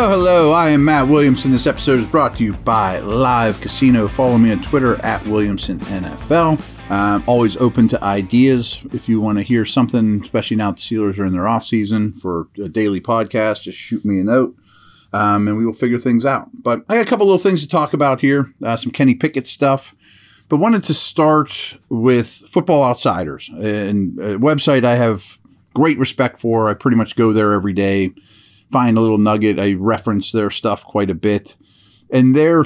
Hello, hello. I am Matt Williamson. This episode is brought to you by Live Casino. Follow me on Twitter at Williamson NFL. I'm always open to ideas. If you want to hear something, especially now the Steelers are in their off season for a daily podcast, just shoot me a note. Um, and we will figure things out. But I got a couple little things to talk about here. Uh, some Kenny Pickett stuff, but wanted to start with Football Outsiders, and a website I have great respect for. I pretty much go there every day find a little nugget. I reference their stuff quite a bit. And their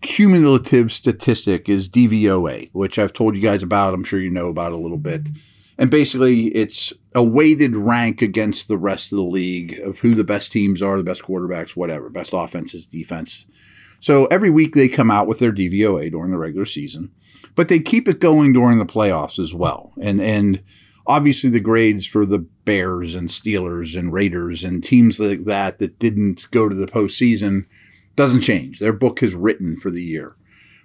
cumulative statistic is DVOA, which I've told you guys about. I'm sure you know about a little bit. And basically, it's a weighted rank against the rest of the league of who the best teams are, the best quarterbacks, whatever, best offenses, defense. So every week they come out with their DVOA during the regular season, but they keep it going during the playoffs as well. And and obviously the grades for the Bears and Steelers and Raiders and teams like that that didn't go to the postseason doesn't change. Their book is written for the year.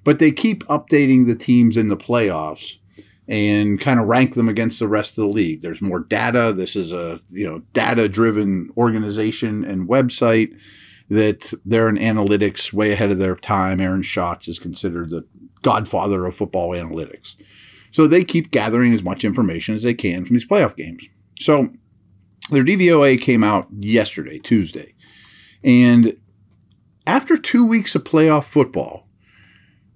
But they keep updating the teams in the playoffs and kind of rank them against the rest of the league. There's more data. This is a, you know, data-driven organization and website that they're in analytics way ahead of their time. Aaron Schatz is considered the godfather of football analytics. So they keep gathering as much information as they can from these playoff games. So their DVOA came out yesterday, Tuesday. And after two weeks of playoff football,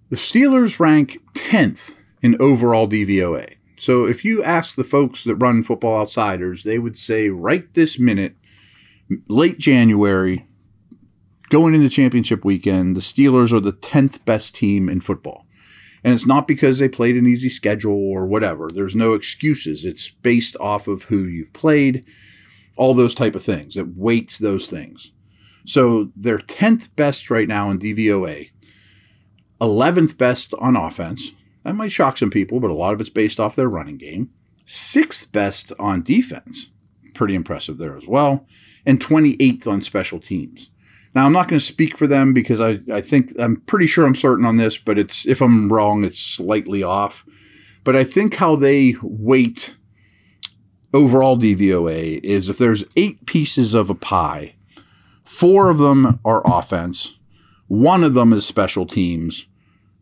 the Steelers rank 10th in overall DVOA. So if you ask the folks that run Football Outsiders, they would say right this minute, late January, going into championship weekend, the Steelers are the 10th best team in football. And it's not because they played an easy schedule or whatever. There's no excuses. It's based off of who you've played, all those type of things. It weights those things. So they're 10th best right now in DVOA, 11th best on offense. That might shock some people, but a lot of it's based off their running game. Sixth best on defense. Pretty impressive there as well. And 28th on special teams. Now, I'm not going to speak for them because I, I think I'm pretty sure I'm certain on this, but it's if I'm wrong, it's slightly off. But I think how they weight overall DVOA is if there's eight pieces of a pie, four of them are offense, one of them is special teams,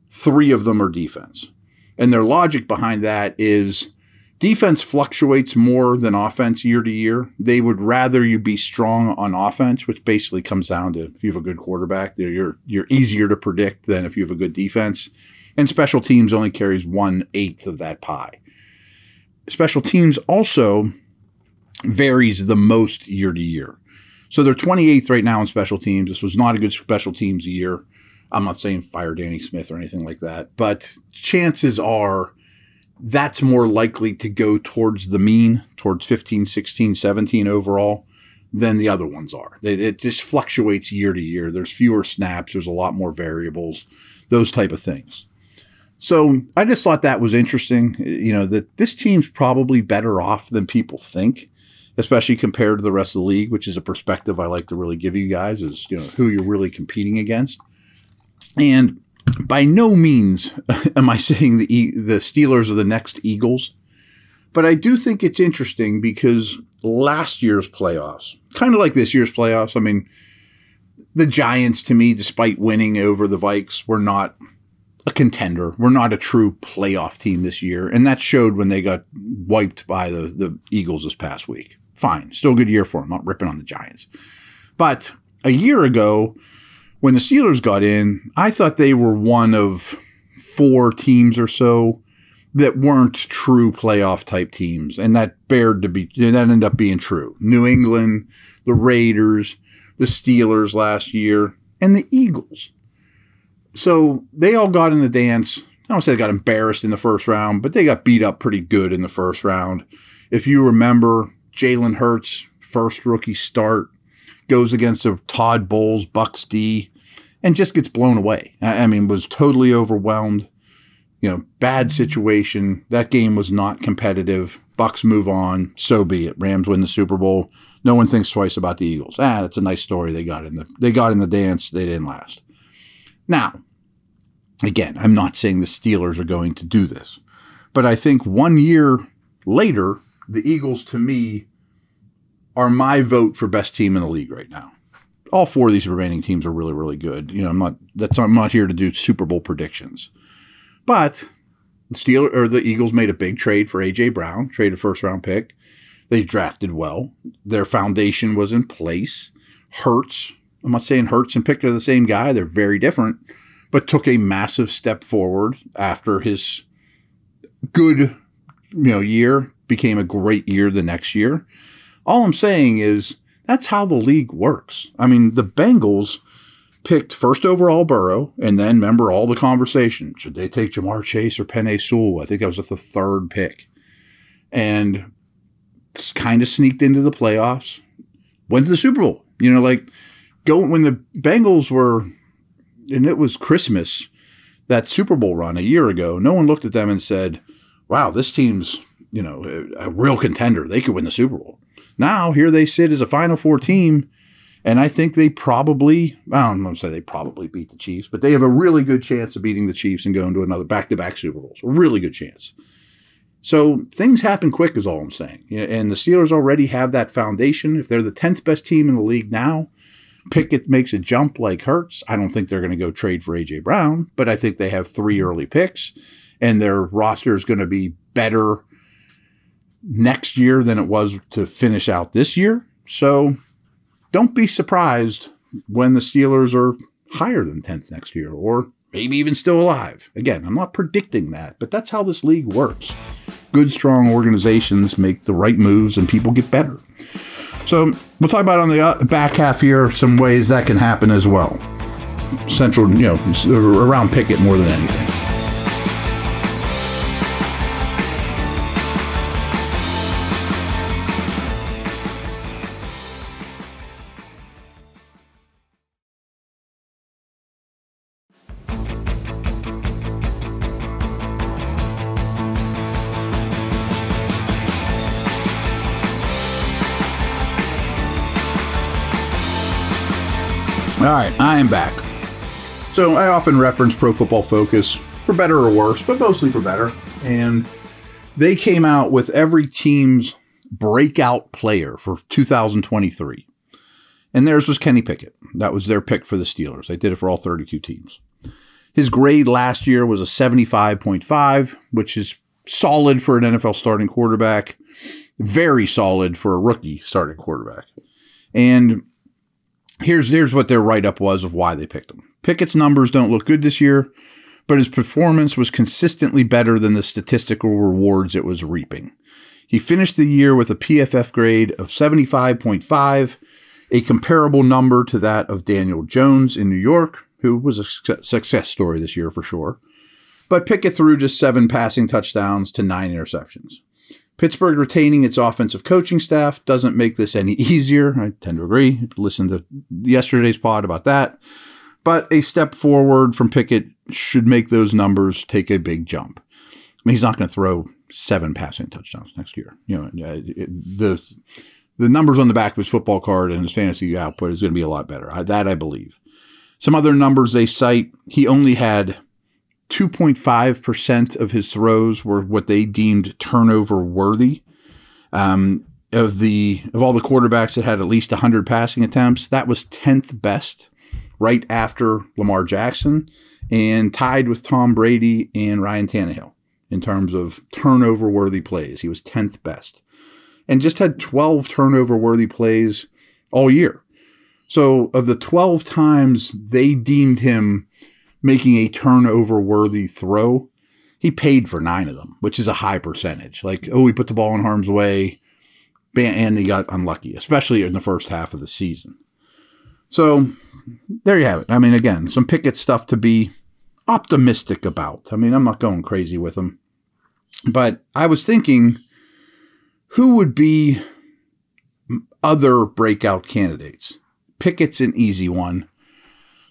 three of them are defense. And their logic behind that is defense fluctuates more than offense year to year. They would rather you be strong on offense, which basically comes down to if you have a good quarterback, you're you're easier to predict than if you have a good defense. And special teams only carries one eighth of that pie. Special teams also varies the most year to year. So they're 28th right now in special teams. This was not a good special teams year. I'm not saying fire Danny Smith or anything like that, but chances are that's more likely to go towards the mean, towards 15, 16, 17 overall than the other ones are. It just fluctuates year to year. There's fewer snaps, there's a lot more variables, those type of things. So I just thought that was interesting, you know, that this team's probably better off than people think, especially compared to the rest of the league, which is a perspective I like to really give you guys is, you know, who you're really competing against. And by no means am I saying the the Steelers are the next Eagles, but I do think it's interesting because last year's playoffs, kind of like this year's playoffs, I mean, the Giants to me, despite winning over the Vikes, were not a contender. We're not a true playoff team this year, and that showed when they got wiped by the the Eagles this past week. Fine, still a good year for them. Not ripping on the Giants, but a year ago when the Steelers got in, I thought they were one of four teams or so that weren't true playoff type teams, and that bared to be that ended up being true. New England, the Raiders, the Steelers last year, and the Eagles. So they all got in the dance. I don't say they got embarrassed in the first round, but they got beat up pretty good in the first round. If you remember, Jalen Hurts, first rookie start, goes against a Todd Bowles Bucks D and just gets blown away. I mean, was totally overwhelmed. You know, bad situation. That game was not competitive. Bucks move on. So be it. Rams win the Super Bowl. No one thinks twice about the Eagles. Ah, that's a nice story. They got in the they got in the dance. They didn't last. Now, again, I'm not saying the Steelers are going to do this, but I think one year later, the Eagles to me are my vote for best team in the league right now. All four of these remaining teams are really, really good. You know, I'm not that's I'm not here to do Super Bowl predictions, but the Steelers or the Eagles made a big trade for AJ Brown, traded first round pick. They drafted well. Their foundation was in place. Hurts, I'm not saying Hurts and Pickett are the same guy. They're very different, but took a massive step forward after his good, you know, year became a great year the next year. All I'm saying is that's how the league works. I mean, the Bengals picked first overall Burrow, and then remember all the conversation. Should they take Ja'Marr Chase or Penei Sewell? I think I was at the third pick. And kind of sneaked into the playoffs, went to the Super Bowl. You know, like go when the Bengals were, and it was Christmas, that Super Bowl run a year ago. No one looked at them and said, "Wow, this team's you know a, a real contender. They could win the Super Bowl." Now here they sit as a Final Four team. And I think they probably, I don't want to say they probably beat the Chiefs, but they have a really good chance of beating the Chiefs and going to another back to back Super Bowls. A really good chance. So things happen quick, is all I'm saying. And the Steelers already have that foundation. If they're the 10th best team in the league now, Pickett makes a jump like Hurts. I don't think they're going to go trade for A.J. Brown, but I think they have three early picks and their roster is going to be better next year than it was to finish out this year. So don't be surprised when the Steelers are higher than 10th next year or maybe even still alive. Again, I'm not predicting that, but that's how this league works good, strong organizations make the right moves and people get better. So we'll talk about on the uh, back half here some ways that can happen as well. Central, you know, around Pickett more than anything. All right, I am back. So I often reference Pro Football Focus for better or worse, but mostly for better. And they came out with every team's breakout player for 2023. And theirs was Kenny Pickett. That was their pick for the Steelers. They did it for all 32 teams. His grade last year was a 75.5, which is solid for an NFL starting quarterback, very solid for a rookie starting quarterback. And here's here's what their write up was of why they picked him. Pickett's numbers don't look good this year, but his performance was consistently better than the statistical rewards it was reaping. He finished the year with a PFF grade of 75.5, a comparable number to that of Daniel Jones in New York, who was a success story this year for sure. But Pickett threw just seven passing touchdowns to nine interceptions. Pittsburgh retaining its offensive coaching staff doesn't make this any easier. I tend to agree. Listen to yesterday's pod about that. But a step forward from Pickett should make those numbers take a big jump. I mean, he's not going to throw seven passing touchdowns next year. You know, uh, the the numbers on the back of his football card and his fantasy output is going to be a lot better. I, that I believe. Some other numbers they cite: he only had 2.5% of his throws were what they deemed turnover worthy. Um, of the of all the quarterbacks that had at least 100 passing attempts, that was 10th best, right after Lamar Jackson, and tied with Tom Brady and Ryan Tannehill in terms of turnover worthy plays. He was 10th best, and just had 12 turnover worthy plays all year. So of the 12 times they deemed him making a turnover worthy throw, he paid for nine of them, which is a high percentage. Like, oh, he put the ball in harm's way, and he got unlucky, especially in the first half of the season. So there you have it. I mean, again, some Pickett stuff to be optimistic about. I mean, I'm not going crazy with him, but I was thinking who would be other breakout candidates? Pickett's an easy one.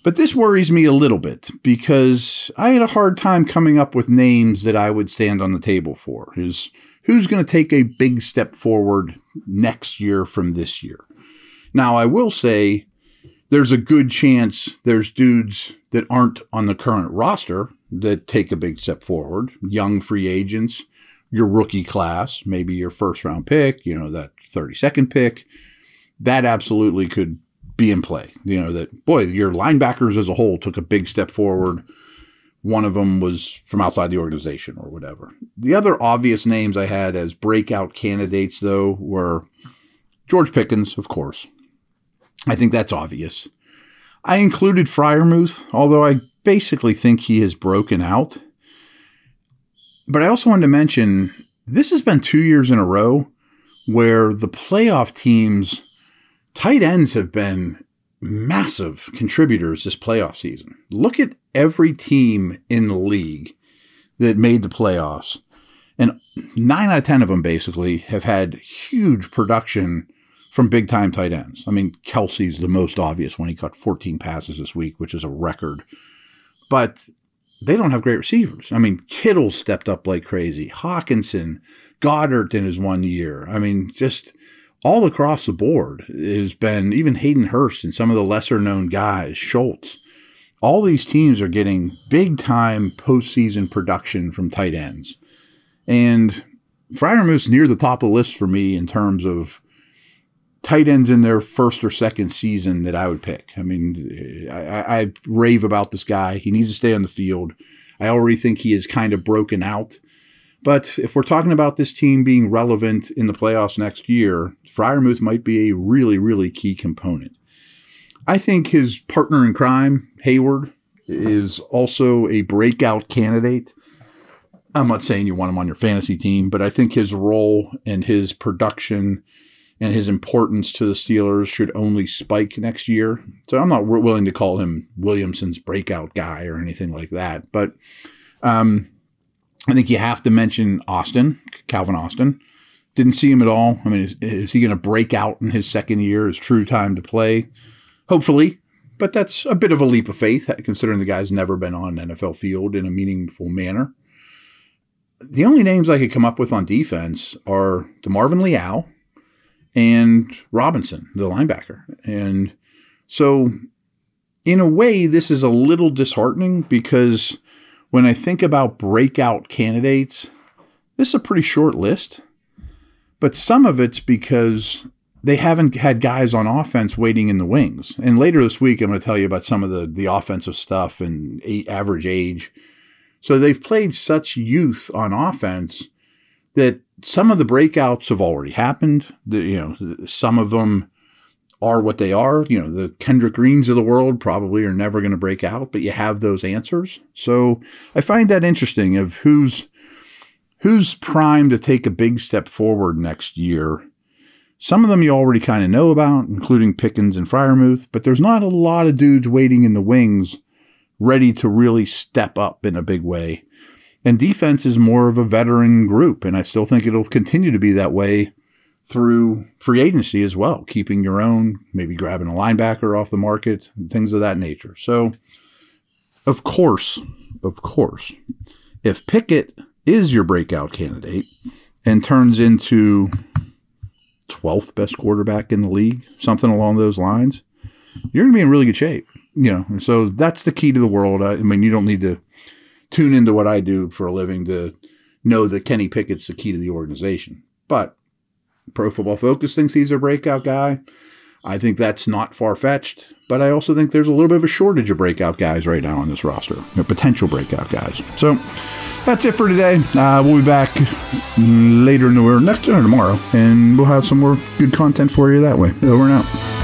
But this worries me a little bit because I had a hard time coming up with names that I would stand on the table for. Is who's going to take a big step forward next year from this year? Now, I will say there's a good chance there's dudes that aren't on the current roster that take a big step forward, young free agents, your rookie class, maybe your first round pick, you know, that 32nd pick. That absolutely could be in play. You know, that, boy, your linebackers as a whole took a big step forward. One of them was from outside the organization or whatever. The other obvious names I had as breakout candidates, though, were George Pickens, of course. I think that's obvious. I included Freiermuth, although I basically think he has broken out. But I also wanted to mention this has been two years in a row where the playoff teams, tight ends have been massive contributors this playoff season. Look at every team in the league that made the playoffs. And nine out of 10 of them basically have had huge production from big time tight ends. I mean, Kelce's the most obvious when he caught 14 passes this week, which is a record. But they don't have great receivers. I mean, Kittle stepped up like crazy. Hockenson, Goedert in his one year. I mean, just all across the board has been even Hayden Hurst and some of the lesser known guys, Schultz. All these teams are getting big time postseason production from tight ends. And Freiermuth's near the top of the list for me in terms of tight ends in their first or second season that I would pick. I mean, I, I, rave about this guy. He needs to stay on the field. I already think he is kind of broken out. But if we're talking about this team being relevant in the playoffs next year, Freiermuth might be a really, really key component. I think his partner in crime, Heyward, is also a breakout candidate. I'm not saying you want him on your fantasy team, but I think his role and his production and his importance to the Steelers should only spike next year. So I'm not willing to call him Williamson's breakout guy or anything like that. But um, I think you have to mention Austin, Calvin Austin. Didn't see him at all. I mean, is, is he going to break out in his second year? Is true time to play? Hopefully. But that's a bit of a leap of faith, considering the guy's never been on an NFL field in a meaningful manner. The only names I could come up with on defense are DeMarvin Leal, and Robinson, the linebacker. And so, in a way, this is a little disheartening because when I think about breakout candidates, this is a pretty short list. But some of it's because they haven't had guys on offense waiting in the wings. And later this week, I'm going to tell you about some of the, the offensive stuff and average age. So they've played such youth on offense that some of the breakouts have already happened. The, you know, some of them are what they are. You know, the Kendrick Greens of the world probably are never going to break out, but you have those answers. So I find that interesting of who's who's primed to take a big step forward next year. Some of them you already kind of know about, including Pickens and Freiermuth, but there's not a lot of dudes waiting in the wings ready to really step up in a big way. And defense is more of a veteran group. And I still think it'll continue to be that way through free agency as well, keeping your own, maybe grabbing a linebacker off the market, things of that nature. So, of course, of course, if Pickett is your breakout candidate and turns into 12th best quarterback in the league, something along those lines, you're going to be in really good shape. You know, and so that's the key to the world. I, I mean, you don't need to tune into what I do for a living to know that Kenny Pickett's the key to the organization. But Pro Football Focus thinks he's a breakout guy. I think that's not far fetched, but I also think there's a little bit of a shortage of breakout guys right now on this roster, potential breakout guys. So that's it for today. Uh, we'll be back later in the or next or tomorrow, and we'll have some more good content for you that way. Over and out.